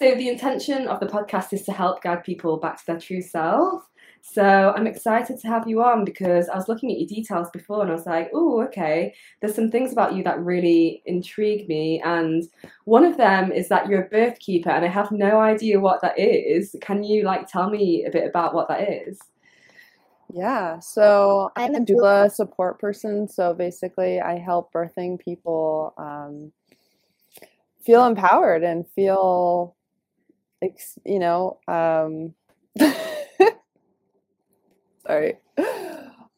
So, the intention of the podcast is to help guide people back to their true self. So, I'm excited to have you on because I was looking at your details before and I was like, oh, okay, there's some things about you that really intrigue me. And one of them is that you're a birth keeper, and I have no idea what that is. Can you like tell me a bit about what that is? Yeah, so I'm a doula support person. So basically, I help birthing people um, feel empowered and feel you know, um, sorry.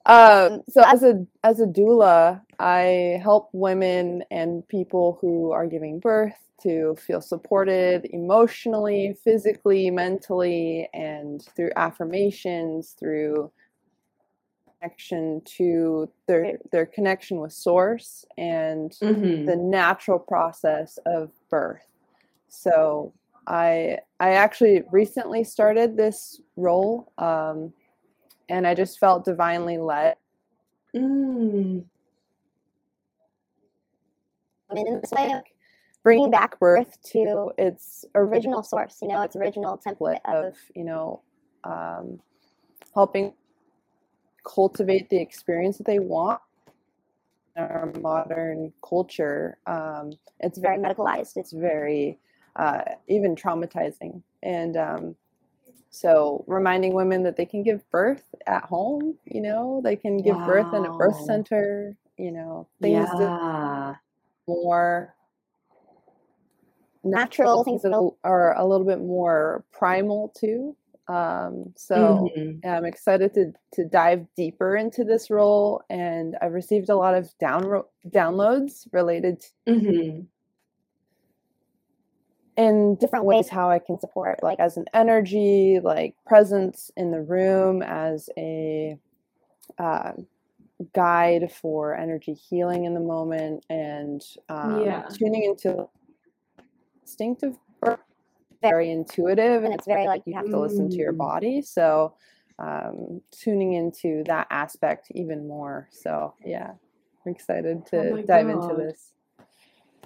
Um, so as a as a doula, I help women and people who are giving birth to feel supported emotionally, physically, mentally, and through affirmations, through connection to their their connection with source and mm-hmm. the natural process of birth. So I I actually recently started this role, um, and I just felt divinely led. Mm. In this way of bringing back birth to its original source, you know, its original template of, you know, um, helping cultivate the experience that they want in our modern culture. Um, it's very medicalized. It's very uh, even traumatizing. And um, so reminding women that they can give birth at home, you know, they can give wow. birth in a birth center, you know, things yeah. that more natural things that are a little bit more primal too. Um, so mm-hmm. I'm excited to to dive deeper into this role, and I've received a lot of down downloads related to mm-hmm in different ways how I can support, like as an energy, like presence in the room, as a uh, guide for energy healing in the moment, and um, yeah. tuning into instinctive, very intuitive, and it's very like you have to listen to your mm. body. So, um, tuning into that aspect even more. So, yeah, I'm excited to oh dive God. into this.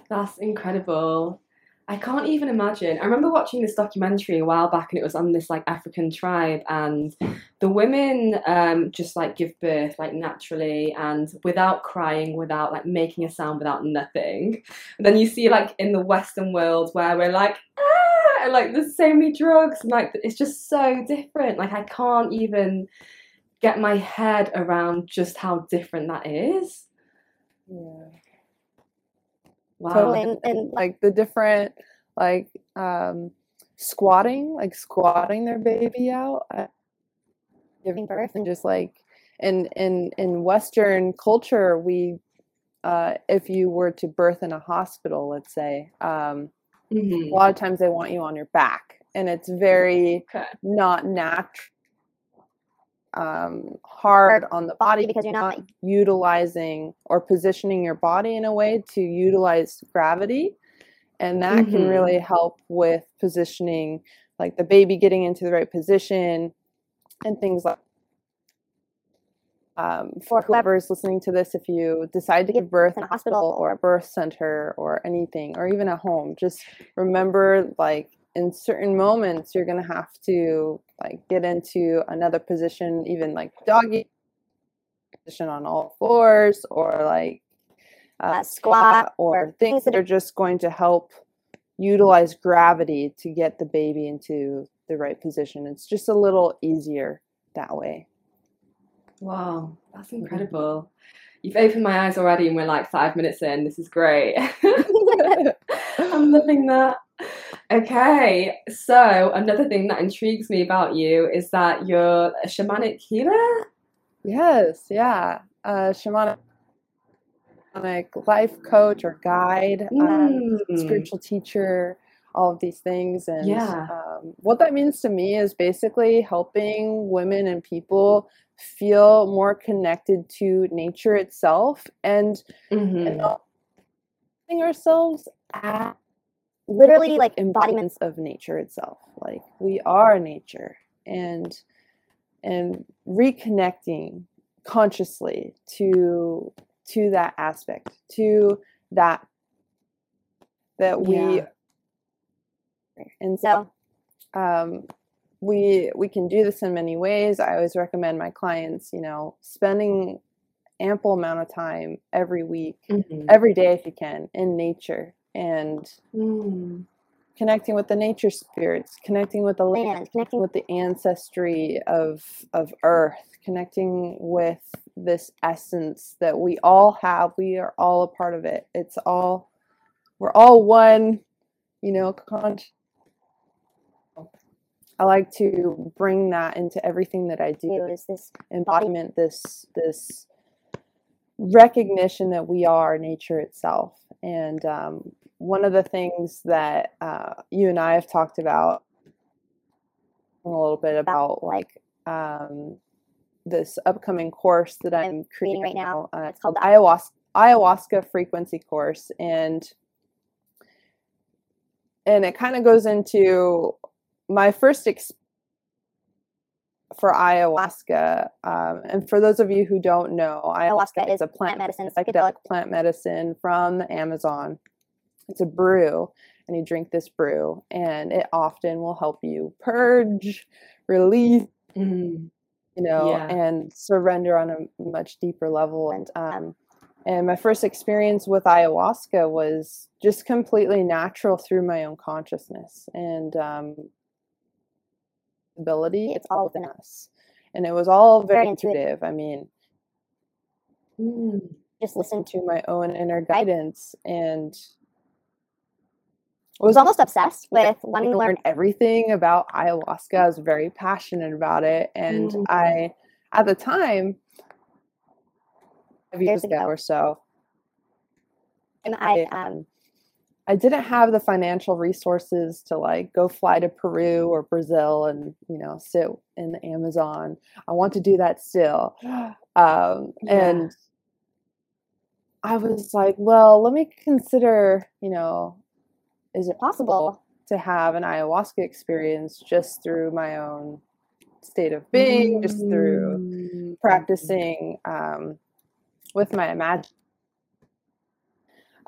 That's incredible. I can't even imagine. I remember watching this documentary a while back, and it was on this like African tribe, and the women um, just like give birth like naturally and without crying, without like making a sound, without nothing. And then you see like in the Western world where we're like, ah, and, like there's so many drugs, and like it's just so different. Like I can't even get my head around just how different that is. Yeah. Wow. Totally. And, and like the different, like um, squatting, like squatting their baby out, giving birth, and just like in in in Western culture, we uh, if you were to birth in a hospital, let's say, um, mm-hmm. a lot of times they want you on your back, and it's very okay. not natural um, hard on the body because you're not utilizing or positioning your body in a way to utilize gravity. And that mm-hmm. can really help with positioning, like the baby getting into the right position and things like um, for whoever is listening to this, if you decide to give birth in a hospital or a birth center or anything, or even a home, just remember like in certain moments you're going to have to like get into another position even like doggy position on all fours or like uh, squat or things that are just going to help utilize gravity to get the baby into the right position. It's just a little easier that way. Wow that's mm-hmm. incredible. You've opened my eyes already and we're like five minutes in. This is great. I'm loving that Okay, so another thing that intrigues me about you is that you're a shamanic healer. Yes, yeah, a shamanic life coach or guide, mm. um, spiritual teacher, all of these things. And yeah. um, what that means to me is basically helping women and people feel more connected to nature itself and, mm-hmm. and ourselves at literally like embodiments of nature itself like we are nature and and reconnecting consciously to to that aspect to that that we yeah. And so um, we we can do this in many ways. I always recommend my clients, you know, spending ample amount of time every week, Mhm. every day if you can, in nature and Mm. connecting with the nature spirits, connecting with the land, connecting with the ancestry of of earth, connecting with this essence that we all have. We are all a part of it. It's all we're all one, you know, con- I like to bring that into everything that I do is this embodiment, this this recognition that we are nature itself. And um, one of the things that uh, you and I have talked about a little bit about, like um, this upcoming course that I'm creating right now. Uh, it's called the ayahuasca ayahuasca frequency course, and and it kind of goes into my first ex- for ayahuasca, um, and for those of you who don't know, ayahuasca is a plant medicine, psychedelic plant medicine from the Amazon. It's a brew, and you drink this brew, and it often will help you purge, release, Mm. you know, Yeah. and surrender on a much deeper level. And um, and my first experience with ayahuasca was just completely natural through my own consciousness and um, ability. It's all within us, and it was all very intuitive. I mean, Mm. just listen to my own inner guidance and I was almost obsessed with wanting to learn everything about ayahuasca. I was very passionate about it. And Mm. I, at the time, five years ago or so, and I, um, I didn't have the financial resources to like go fly to Peru or Brazil and you know sit in the Amazon. I want to do that still, um, Yeah. and I was like, well, let me consider, you know, is it possible to have an ayahuasca experience just through my own state of being, just through Mm. practicing um, with my imagination?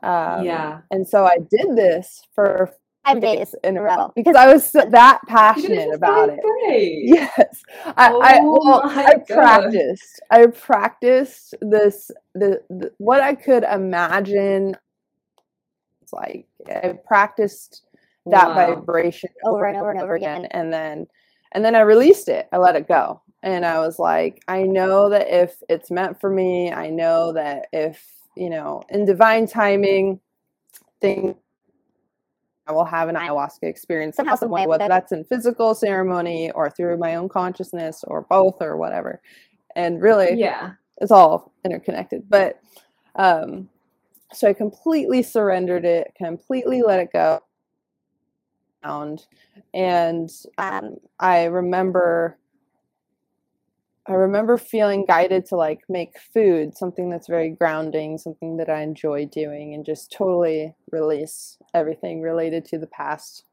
Um, Yeah. And so I did this for five days in a row row. because I was that passionate about it. days? Yes, I, I Oh well, I practiced. I practiced this the, the what I could imagine. It's like I practiced that Wow. vibration Over and over and over again. and then and then I released it. I let it go, and I was like, I know that if it's meant for me, I know that if you know, in divine timing, things I will have an ayahuasca experience somehow, some way, whether that's in physical ceremony or through my own consciousness or both or whatever. And really, Yeah. it's all interconnected. But um, so I completely surrendered it, completely let it go. And um, I remember I remember feeling guided to like make food, something that's very grounding, something that I enjoy doing, and just totally release everything related to the past.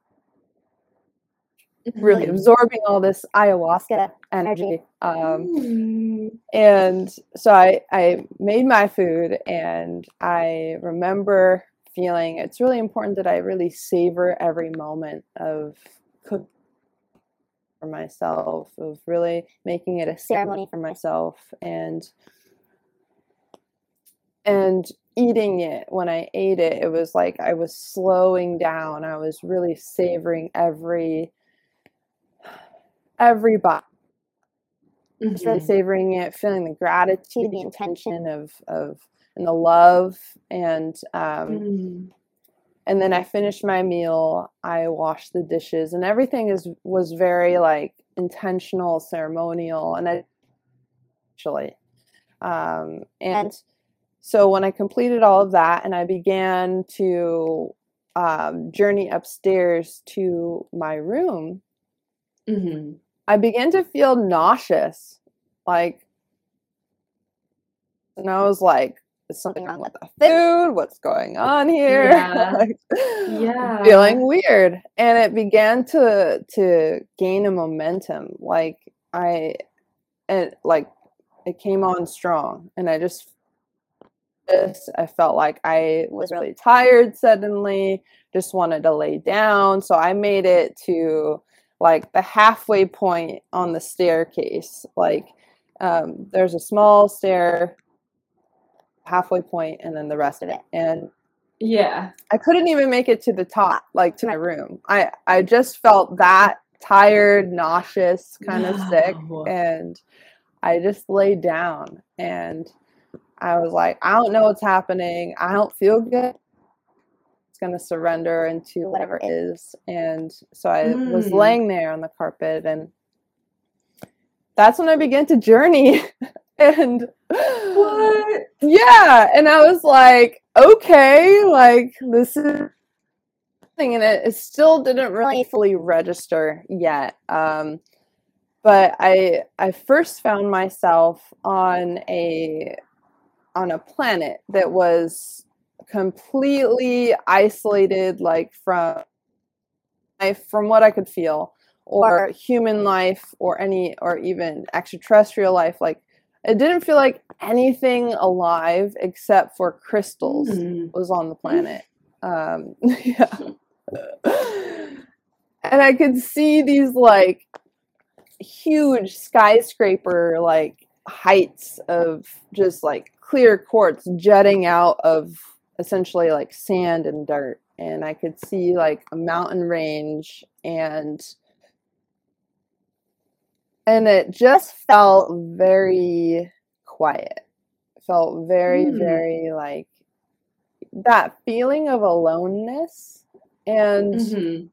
Really Mhm. absorbing all this ayahuasca energy. Um, Mm. And so I, I made my food, and I remember feeling it's really important that I really savor every moment of cooking for myself, of really making it a ceremony for myself, and and eating it when I ate it, it was like I was slowing down. I was really savoring every every bite Mhm. savoring it, feeling the gratitude, the intention of of and the love, and um, Mm. and then I finished my meal. I washed the dishes, and everything is was very like intentional, ceremonial, and I actually, um, and so when I completed all of that, and I began to um, journey upstairs to my room, Mhm. I began to feel nauseous. Like, and I was like, is something wrong with the food? What's going on here? Yeah. Like, Yeah. Feeling weird. And it began to to gain a momentum. Like I and like it came on strong. And I just I felt like I was really tired suddenly, just wanted to lay down. So I made it to like the halfway point on the staircase. Like um, there's a small stair halfway point and then the rest of it. And Yeah. I couldn't even make it to the top, like to my room. I I just felt that tired, nauseous, kind of sick, and I just laid down and I was like, I don't know what's happening. I don't feel good. It's gonna surrender into whatever it is. And so I was Mm. laying there on the carpet and that's when I began to journey. and What? yeah, and I was like, okay, like this is thing, and it, it still didn't really fully register yet. Um, but I I first found myself on a on a planet that was completely isolated, like from life, from what I could feel, or human life, or any, or even extraterrestrial life, like it didn't feel like anything alive except for crystals Mm. was on the planet. Um, yeah. and I could see these like huge skyscraper like heights of just like clear quartz jutting out of essentially like sand and dirt. And I could see like a mountain range and and it just felt very quiet felt very Mm. very like that feeling of aloneness and Mhm.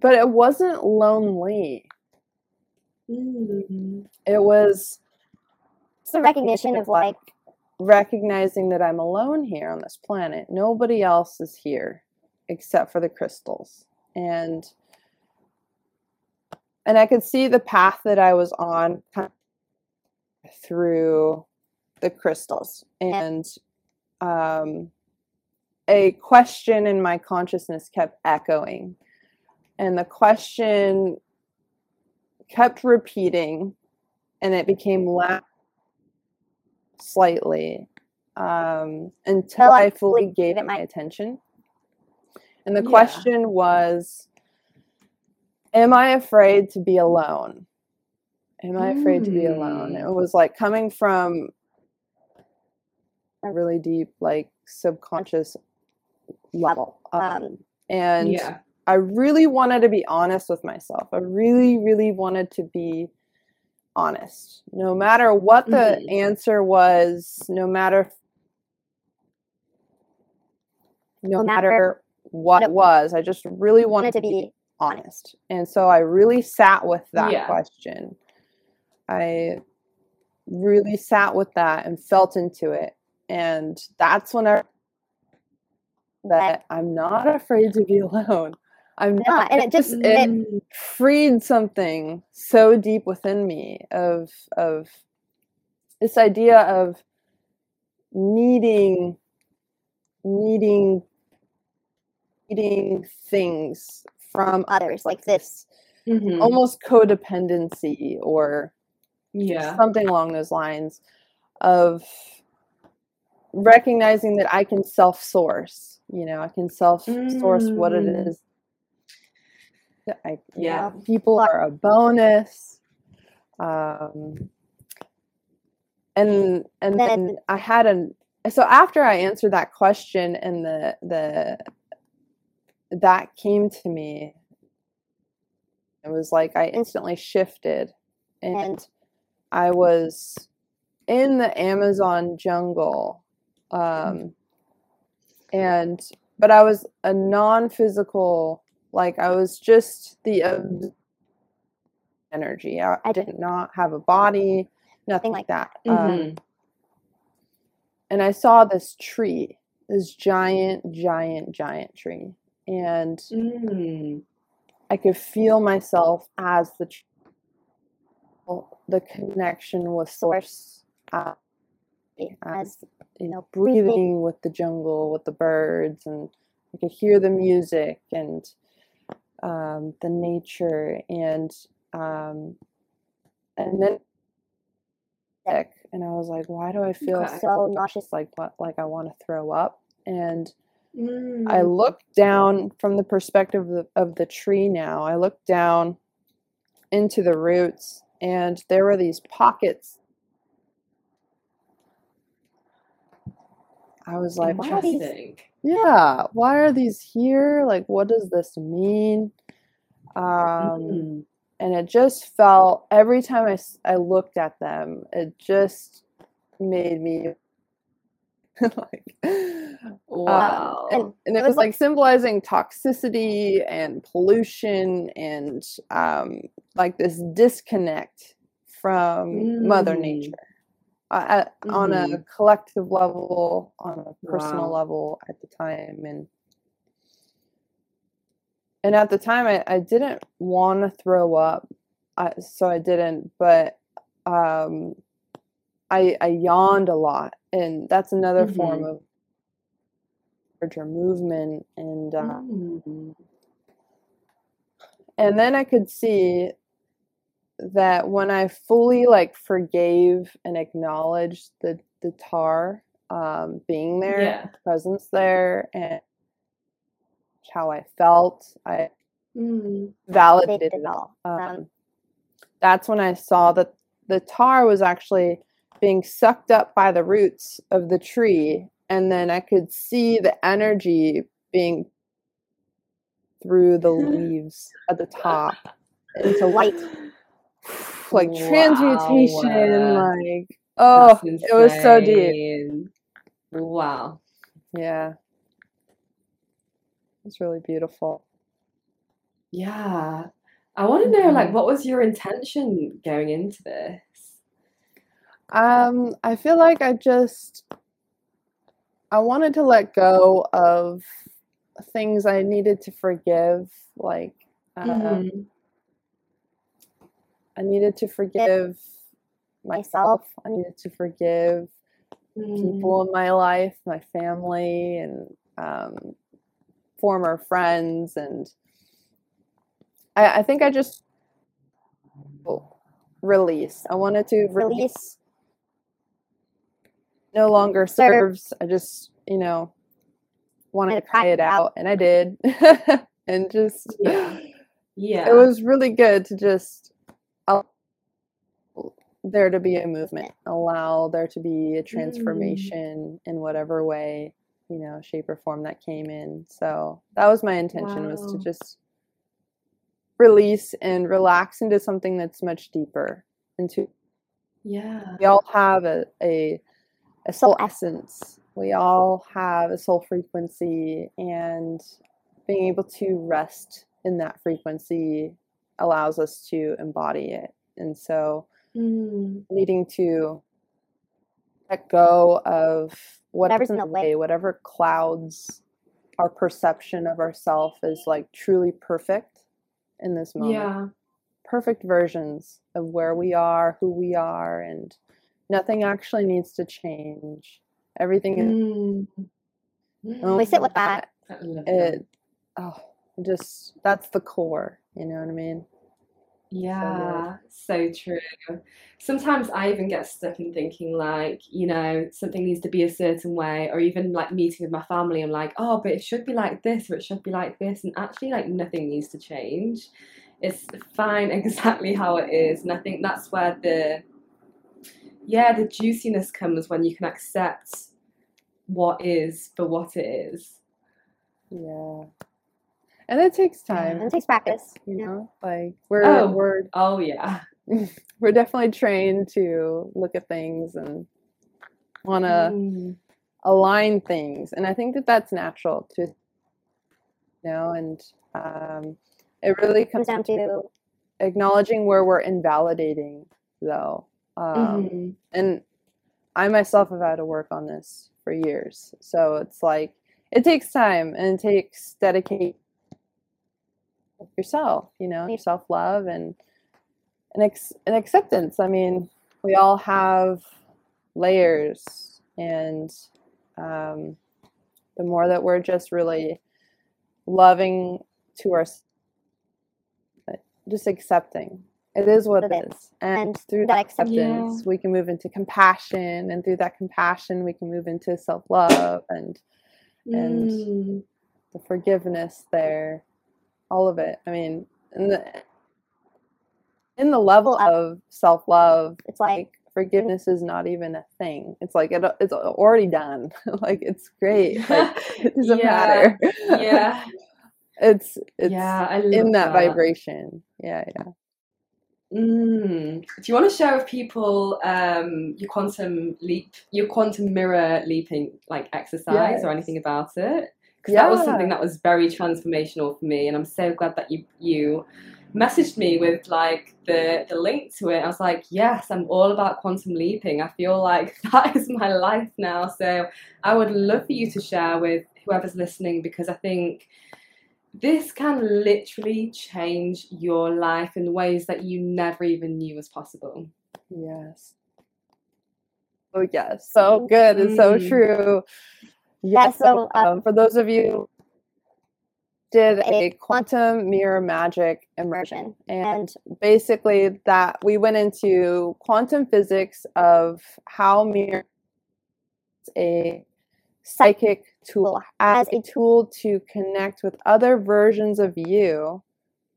but it wasn't lonely Mm. it was It's the recognition of like recognizing that i'm alone here on this planet. Nobody else is here except for the crystals. And and i could see the path that i was on through the crystals. And um a question in my consciousness kept echoing. And the question kept repeating and it became loud slightly um, until I I fully gave gave it it my attention. And the Yeah. question was Am I afraid to be alone? Am I afraid to be alone? Mm. It was like coming from a really deep, like subconscious level. um and Yeah. I really wanted to be honest with myself. I really, really wanted to be honest. No matter what the Mhm. answer was, no matter no matter matter what it was, I just really wanted wanted to be honest. And so I really sat with that Yeah. question. I really sat with that and felt into it. And that's when I that I'm not afraid to be alone. I'm not. not, and it just- it Mm. freed something so deep within me of of this idea of needing needing needing things from others like this Mhm. almost codependency or Yeah. something along those lines of recognizing that I can self source. You know, I can self source what it Mm. is. I, Yeah. people are a bonus. Um, and and then I had an so after I answered that question and the the that came to me, it was like I instantly shifted and and I was in the Amazon jungle. Um, and, but I was a non physical, like, I was just the energy. I, I did not have a body, nothing like that. Um, Mhm. and I saw this tree, this giant, giant, giant tree. And Mm. I could feel myself as the tr- the connection with source uh, as you know breathing with the jungle with the birds and I could hear the music and um, the nature and um, and then and I was like why do I feel Okay. so nauseous like what like I want to throw up and I Mm. look down from the perspective of the, of the tree now. I look down into the roots, and there were these pockets. I was like. "What is Interesting. Yeah why are these here like what does this mean um Mm. and it just felt every time I, I looked at them it just made me like Wow. and, and it was like symbolizing toxicity and pollution and um like this disconnect from mother Mm. nature uh, at, on a Mhm. collective level on a personal Wow. level at the time and and at the time i, I didn't want to throw up I, so i didn't but um i i yawned a lot and that's another form Mhm. of larger movement and uh, Mm. and then i could see that when i fully like forgave and acknowledged the the tar um being there Yeah. presence there and how i felt i Mm. validated Validated it all um, that's when i saw that the tar was actually being sucked up by the roots of the tree and then i could see the energy being through the leaves at the top into light like transmutation Wow. like oh it was so deep. Wow. yeah it's really beautiful Yeah. I want to know, like, Mhm. what was your intention going into this? um i feel like i just i wanted to let go of things i needed to forgive like uh, Mhm. I needed to forgive myself i needed to forgive Mm. people in my life, my family, and um, former friends, and I, I think I just release. I wanted to release. Release. No longer serves. I just, you know, wanted to cry it out, and I did, and just Yeah. Yeah. it was really good to just there to be a movement allow there to be a mm. transformation in whatever way you know shape or form that came in. So that was my intention was to just release and relax into something that's much deeper into Yeah. we all have a, a a soul essence. We all have a soul frequency and being able to rest in that frequency allows us to embody it. And so Mm. needing to let go of whatever's in the way whatever clouds our perception of ourself is like truly perfect in this moment Yeah. perfect versions of where we are, who we are, and nothing actually needs to change. Everything is Mm. when we sit with that, that. it oh just that's the core, you know what I mean? Yeah, so true. Sometimes I even get stuck in thinking like, you know, something needs to be a certain way, or even like meeting with my family, I'm like, oh, but it should be like this, or it should be like this, and actually, like, nothing needs to change. It's fine exactly how it is, and I think that's where the, yeah, the juiciness comes when you can accept what is for what it is. Yeah. And it takes time, And it takes practice. you know? Like we're Oh. we're Oh yeah. we're definitely trained to look at things and want to Mm. align things and i think that that's natural to you know and um, it really Comes comes down to acknowledging where we're invalidating though um, Mhm. and i myself have had to work on this for years so it's like it takes time and it takes dedication yourself you know Yeah. self-love and and, ex- and acceptance i mean we all have layers and um, the more that we're just really loving to our just accepting it is what It is. and, And through that acceptance- acceptance we can move into compassion and through that compassion we can move into self-love and and Mm. the forgiveness there, all of it. I mean, in the in the level of self love, It's like forgiveness is not even a thing. It's like it, it's already done. like it's great. Like it doesn't Yeah, matter. yeah, it's it's yeah. In love that vibration. Yeah, yeah. Mm. Do you want to share with people um, your quantum leap, your quantum mirror leaping like exercise or anything about it? Because that was something that was very transformational for me, and I'm so glad that you you messaged me with like the the link to it. I was like, yes, I'm all about quantum leaping. I feel like that is my life now. So I would love for you to share with whoever's listening because I think this can literally change your life in ways that you never even knew was possible. Yes. Oh yes, so good. It's so Mm. True. Yeah, Yes. so, um, for those of you did a quantum mirror magic immersion, and basically that we went into quantum physics of how mirror is a psychic tool as a tool to connect with other versions of you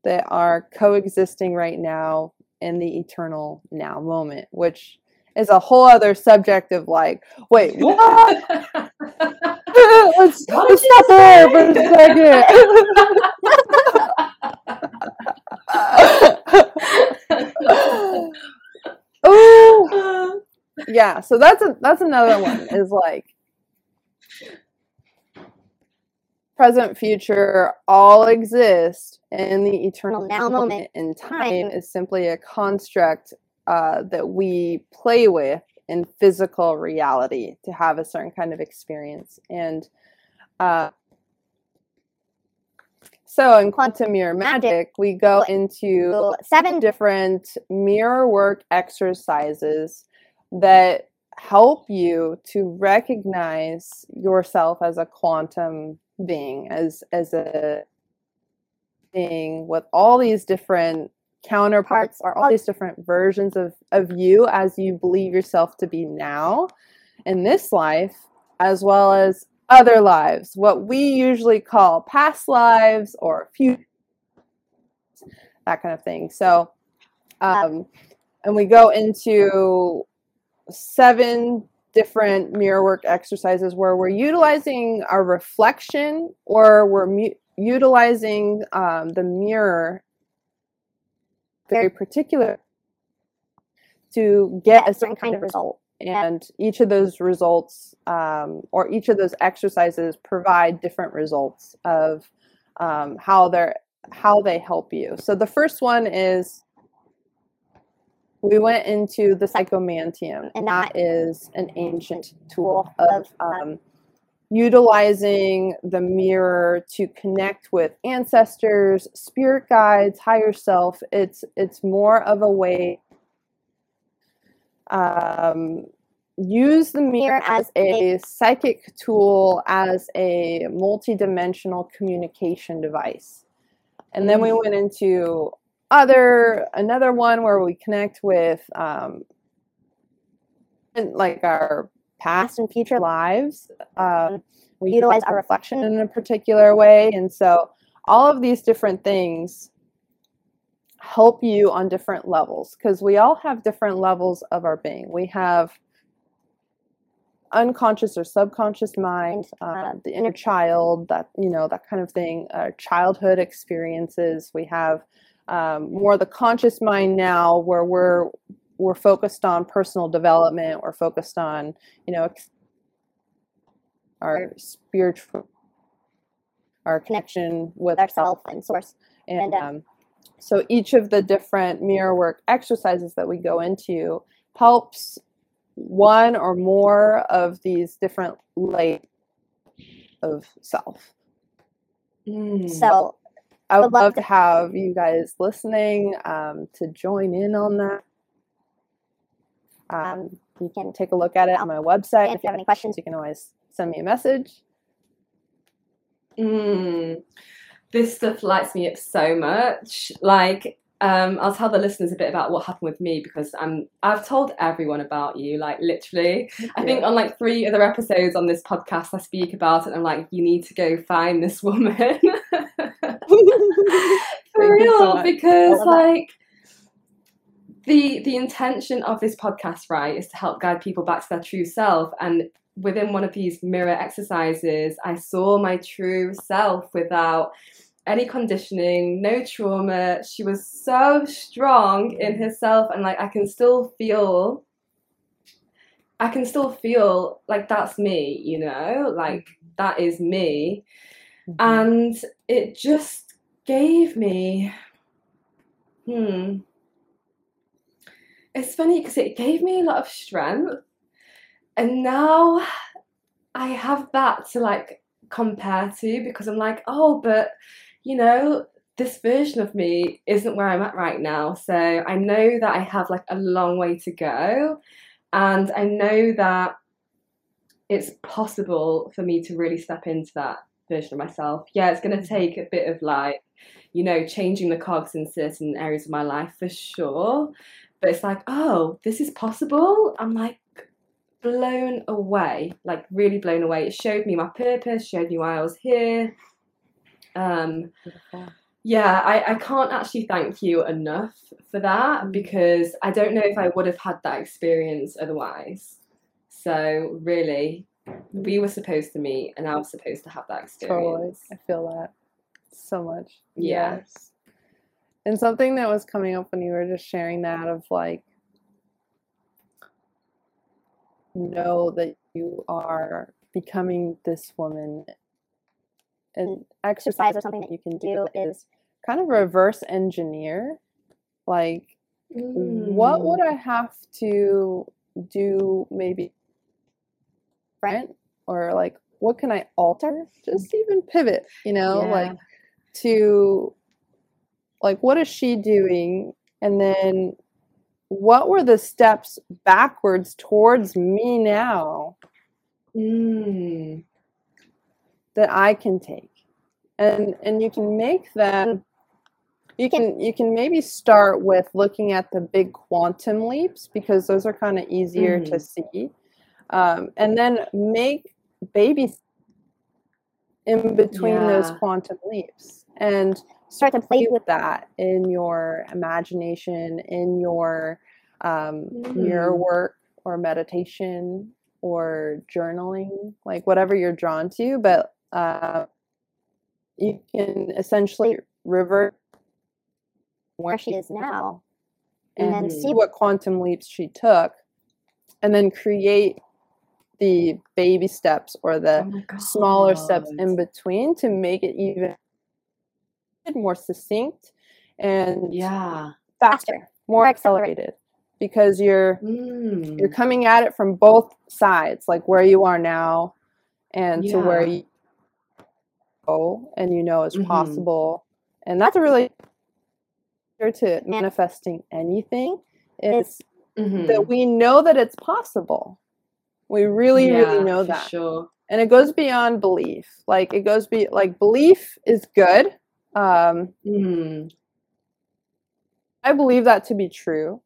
that are coexisting right now in the eternal now moment which is a whole other subject of like wait what let's, What let's stop there for a second Ooh. yeah so that's a that's another one is like present future all exist in the eternal now moment and time is simply a construct uh, that we play with in physical reality to have a certain kind of experience. And uh, so in quantum mirror magic we go into seven different mirror work exercises that help you to recognize yourself as a quantum being as as a being with all these different counterparts or all these different versions of of you as you believe yourself to be now in this life as well as other lives what we usually call past lives or future that kind of thing. So um and we go into seven different mirror work exercises where we're utilizing our reflection or we're mu- utilizing um, the mirror very particular to get a certain kind of result. And each of those results um, or each of those exercises provide different results of um, how they're how they help you. So the first one is we went into the psychomanteum. And that is an ancient tool of um, utilizing the mirror to connect with ancestors spirit guides higher self. It's it's more of a way um, use the mirror as a psychic tool as a multi-dimensional communication device. And then we went into other another one where we connect with um, like our past and future lives um, we utilize our reflection in a particular way. And so all of these different things help you on different levels because we all have different levels of our being. We have unconscious or subconscious mind uh, the inner child that you know that kind of thing uh, childhood experiences. We have um, more the conscious mind now where we're we're focused on personal development we're focused on you know our spiritual our connection with ourself and source and um, so each of the different mirror work exercises that we go into helps one or more of these different layers of self Mm. So I would Would love love to- to have you guys listening um, to join in on that. Um, you can take a look at it on my website. If you have any questions, you can always send me a message. Mm. This stuff lights me up so much. Like, um, I'll tell the listeners a bit about what happened with me because I'm I've told everyone about you, like literally. I think on like three other episodes on this podcast, I speak about it. I'm like, you need to go find this woman for Thank you so real, because like the the intention of this podcast, right, is to help guide people back to their true self. And within one of these mirror exercises, I saw my true self without any conditioning, no trauma. She was so strong in herself, and like I can still feel. I can still feel like that's me, you know, like that is me. Mhm. And it just gave me, hmm. It's funny because it gave me a lot of strength. And now I have that to like compare to because I'm like, oh, but you know, this version of me isn't where I'm at right now. So I know that I have like a long way to go. And I know that it's possible for me to really step into that version of myself. Yeah, it's going to mm. take a bit of like, you know, changing the cogs in certain areas of my life for sure. But it's like, oh, this is possible. I'm like blown away, like really blown away. It showed me my purpose, showed me why I was here. Um, yeah, I, I can't actually thank you enough for that Mm. because I don't know if I would have had that experience otherwise. So really, we were supposed to meet and I was supposed to have that Totally. experience. I feel that so much. Yeah. Yes. And something that was coming up when you were just sharing that of like, know that you are becoming this woman. An exercise or something that you can do is kind of reverse engineer. Like, what Mm. would I have to do maybe different? Or like, what can I alter? Just even pivot, you know, like to like what is she doing? And then what were the steps backwards towards me now? Mm. that I can take. And and you can make that you can you can maybe start with looking at the big quantum leaps because those are kind of easier to see. Um, and then make baby in between those quantum leaps. And start to play with that in your imagination in your um, mirror Mm. work or meditation or journaling like whatever you're drawn to but uh, you can essentially revert where she is now and Mhm. see what quantum leaps she took and then create the baby steps or the Oh smaller steps in between to make it even more succinct and Yeah. faster more accelerated because you're Mm. you're coming at it from both sides like where you are now and to where you go and you know is Mhm. possible and that's a really to manifesting anything it's Mhm. that we know that it's possible we really Yeah, really know that Sure. and it goes beyond belief like it goes be like belief is good um Mm. I believe that to be true.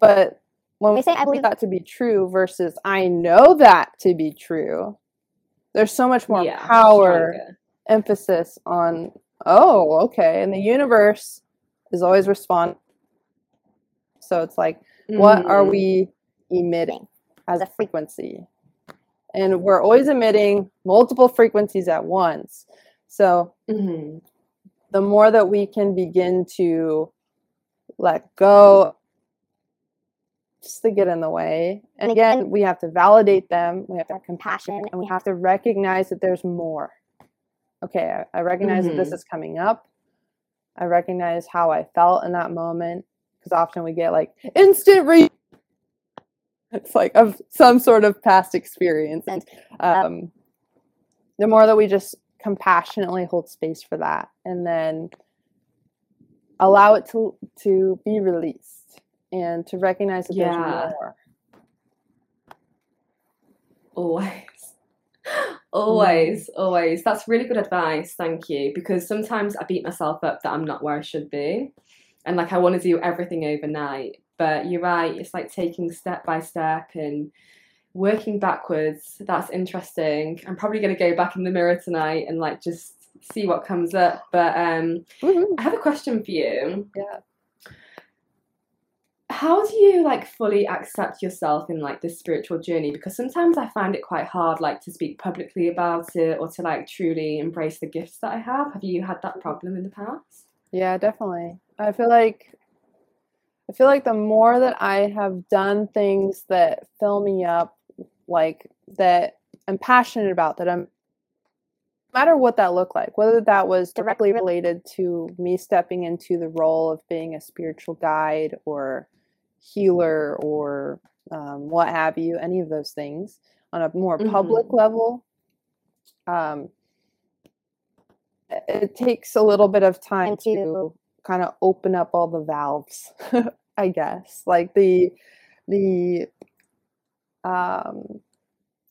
But when we say I believe that to be true versus I know that to be true, there's so much more Yeah, power, stronger. emphasis on, oh, okay. And the universe is always responding. So it's like, what are we emitting as a frequency? And we're always emitting multiple frequencies at once. So Mhm. The more that we can begin to let go just to get in the way. And again we have to validate them we have to have compassion and we have to recognize that there's more. Okay i, I recognize that this Mhm. is coming up. I recognize how i felt in that moment because often we get like instant re it's like of some sort of past experience. And um, the more that we just compassionately hold space for that and then allow it to to be released and to recognize that Yeah. there's more Always. Mm-hmm. Always, always. That's really good advice. Thank you. Because sometimes I beat myself up that I'm not where I should be. and like I want to do everything overnight. But you're right, it's like taking step by step and working backwards. That's interesting. I'm probably going to go back in the mirror tonight and like just see what comes up. But um, Woohoo. I have a question for you. Yeah. How do you like fully accept yourself in like this spiritual journey? Because sometimes I find it quite hard like to speak publicly about it or to like truly embrace the gifts that I have. Have you had that problem in the past? Yeah, definitely. I feel like I feel like the more that I have done things that fill me up, like that I'm passionate about, that I'm no matter what that looked like, whether that was directly related to me stepping into the role of being a spiritual guide or healer or um, what have you, any of those things on a more public level. Um, it- it takes a little bit of time to kind of open up all the valves i guess like the the um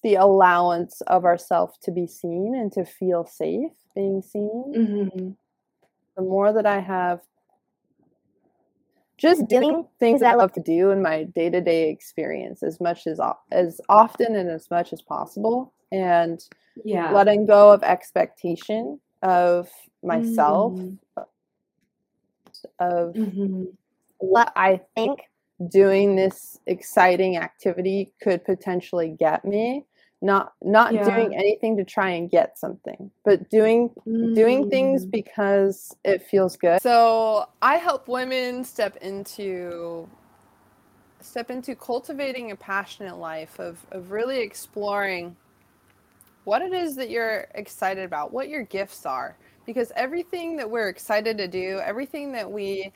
the allowance of ourself to be seen and to feel safe being seen Mm-hmm. the more that i have just doing things that i love to do in my day-to-day experience as much as as often and as much as possible and Yeah. letting go of expectation of myself Mm. of Mhm. what I think doing this exciting activity could potentially get me. Not not Yeah. doing anything to try and get something, but doing doing things Mm. because it feels good. So I help women step into step into cultivating a passionate life of, of really exploring what it is that you're excited about, what your gifts are. Because everything that we're excited to do, everything that we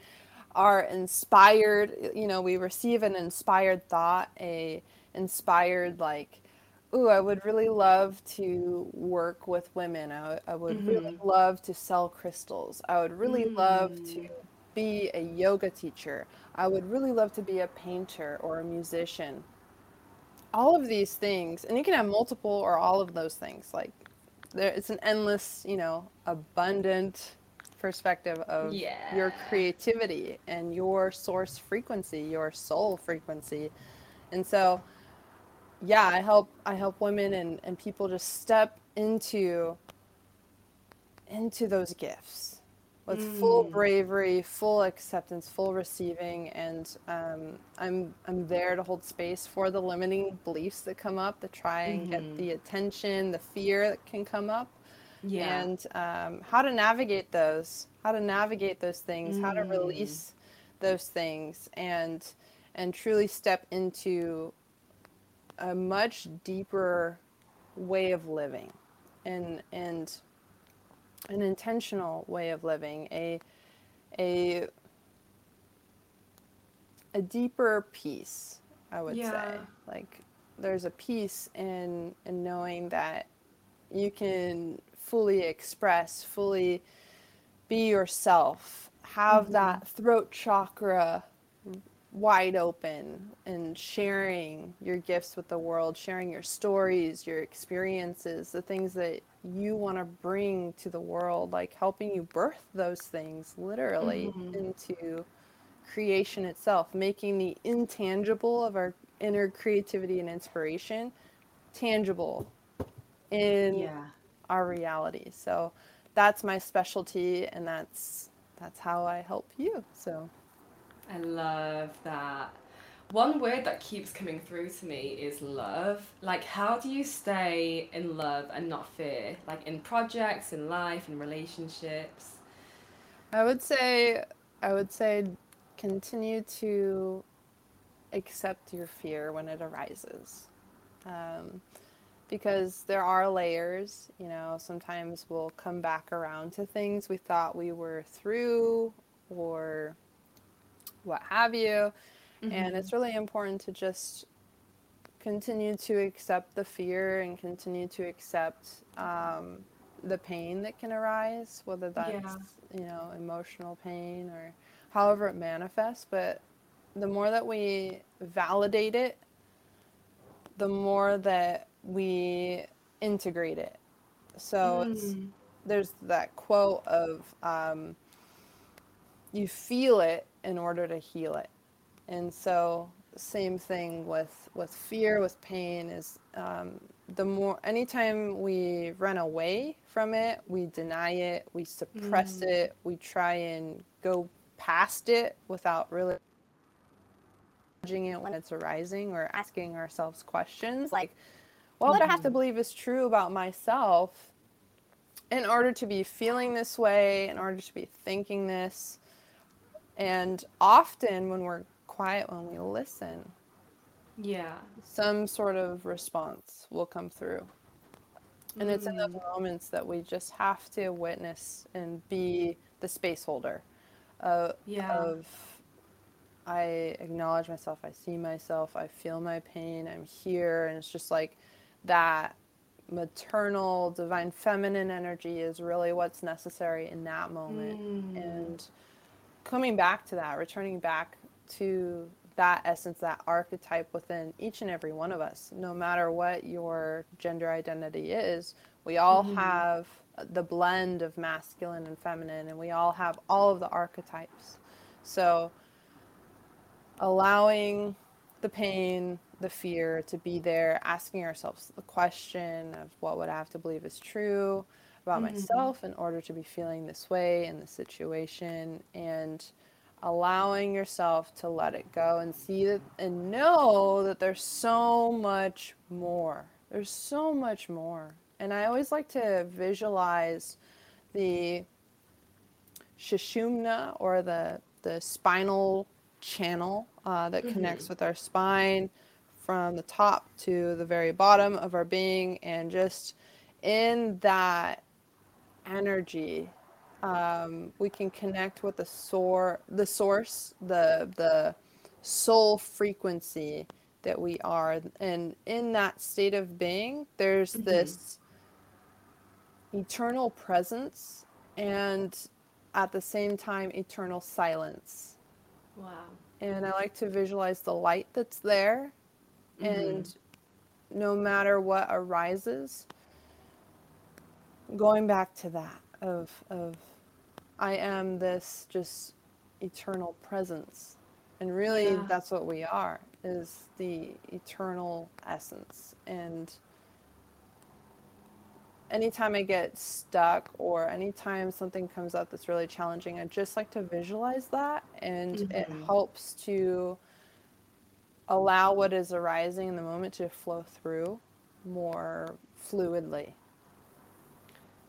are inspired, you know, we receive an inspired thought, a inspired like, ooh, I would really love to work with women. I, I would really mm-hmm. love to sell crystals. I would really love to mm. be a yoga teacher. I would really love to be a painter or a musician. All of these things, and you can have multiple or all of those things. Like there, it's an endless, you know, abundant perspective of your creativity and your source frequency, your soul frequency. And so, yeah, I help I help women and, and people just step into into those gifts with full Mm. bravery, full acceptance, full receiving, and um, I'm I'm there to hold space for the limiting beliefs that come up, that try and get Mhm. the attention, the fear that can come up, Yeah. and um, how to navigate those, how to navigate those things, how to Mm. release those things, and and truly step into a much deeper way of living, and and an intentional way of living, a a a deeper peace, I would say. Like there's a peace in in knowing that you can fully express, fully be yourself, have that throat chakra wide open and sharing your gifts with the world, sharing your stories, your experiences, the things that you want to bring to the world, like helping you birth those things literally Mhm. into creation itself, making the intangible of our inner creativity and inspiration tangible in yeah. Our reality. So that's my specialty and that's that's how I help you. So I love that. One word that keeps coming through to me is love. Like, how do you stay in love and not fear? Like, in projects, in life, in relationships? I would say I would say continue to accept your fear when it arises. Um, because there are layers, you know, sometimes we'll come back around to things we thought we were through or what have you. And it's really important to just continue to accept the fear and continue to accept um, the pain that can arise, whether that's, Yeah. you know, emotional pain or however it manifests. But the more that we validate it, the more that we integrate it. So it's Mm. there's that quote of um, you feel it in order to heal it. And so same thing with with fear with pain is um, the more anytime we run away from it we deny it we suppress mm. it we try and go past it without really judging it when it's arising or asking ourselves questions like what I have to believe is true about myself in order to be feeling this way in order to be thinking this and often when we're quiet when we listen yeah some sort of response will come through and it's in those mm. moments that we just have to witness and be the space holder uh, yeah. of i acknowledge myself i see myself i feel my pain i'm here and it's just like that maternal divine feminine energy is really what's necessary in that moment mm. and coming back to that returning back to that essence, that archetype within each and every one of us, no matter what your gender identity is. We all mm-hmm. have the blend of masculine and feminine, and we all have all of the archetypes. So, allowing the pain, the fear to be there, asking ourselves the question of what would I have to believe is true about mm-hmm. myself in order to be feeling this way in this situation, and allowing yourself to let it go and see that and know that there's so much more. There's so much more. And I always like to visualize the sushumna or the the spinal channel uh, that mm-hmm. connects with our spine from the top to the very bottom of our being and just in that energy um, we can connect with the sor- the source, the the soul frequency that we are, and in that state of being, there's mm-hmm. this eternal presence, and at the same time, eternal silence. Wow. And I like to visualize the light that's there, mm-hmm. and no matter what arises, going back to that of of I am this just eternal presence. And really yeah. that's what we are is the eternal essence. And anytime I get stuck or anytime something comes up that's really challenging, I just like to visualize that and mm-hmm. it helps to allow what is arising in the moment to flow through more fluidly.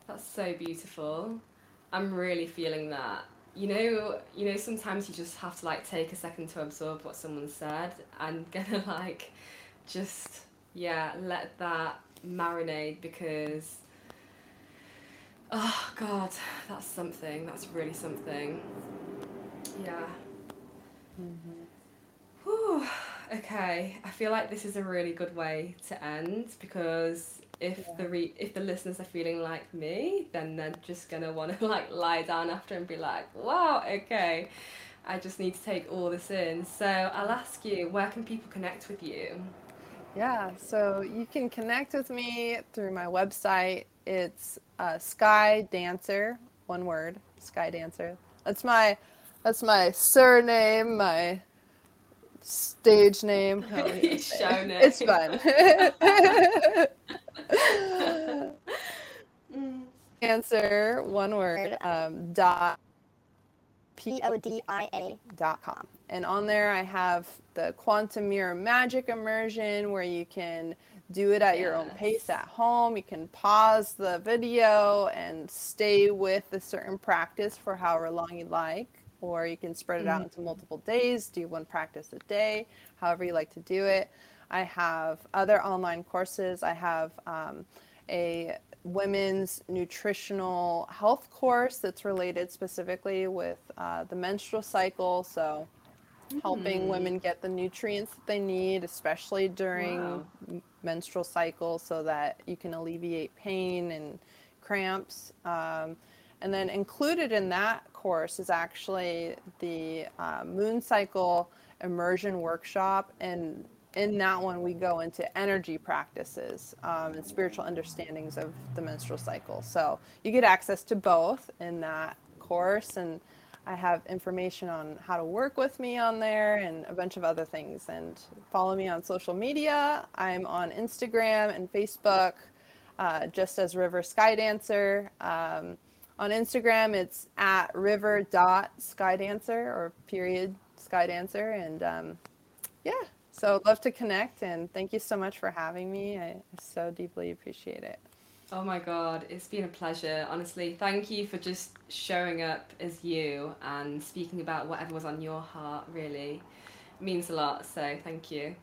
That's so beautiful. I'm really feeling that. You know, you know, sometimes you just have to like take a second to absorb what someone said and gonna like just yeah, let that marinate because oh god, that's something. That's really something. Yeah. Mm-hmm. Whew. Okay, I feel like this is a really good way to end because if yeah. the re- if the listeners are feeling like me, then they're just gonna want to like lie down after and be like, wow, okay, I just need to take all this in. So I'll ask you, where can people connect with you? Yeah, so you can connect with me through my website. It's uh, Skydancer, one word, Skydancer. That's my that's my surname, my stage name. He's shown it. It's fun. Answer one word. Um, dot p o d i a dot com. And on there, I have the quantum mirror magic immersion where you can do it at yes. your own pace at home. You can pause the video and stay with a certain practice for however long you like, or you can spread it out mm-hmm. into multiple days, do one practice a day, however you like to do it. I have other online courses. I have um, a women's nutritional health course that's related specifically with uh, the menstrual cycle. So, mm. helping hmm. women get the nutrients that they need, especially during wow. menstrual cycle, so that you can alleviate pain and cramps. Um, and then included in that course is actually the uh, moon cycle immersion workshop and in that one, we go into energy practices um, and spiritual understandings of the menstrual cycle. So you get access to both in that course. And I have information on how to work with me on there and a bunch of other things. And follow me on social media. I'm on Instagram and Facebook, uh, just as River Skydancer. Um, on Instagram, it's at river dot skydancer or period skydancer. And um, yeah, so love to connect. And thank you so much for having me. I so deeply appreciate it. Oh my god, it's been a pleasure. Honestly, thank you for just showing up as you and speaking about whatever was on your heart. Really means a lot. So thank you.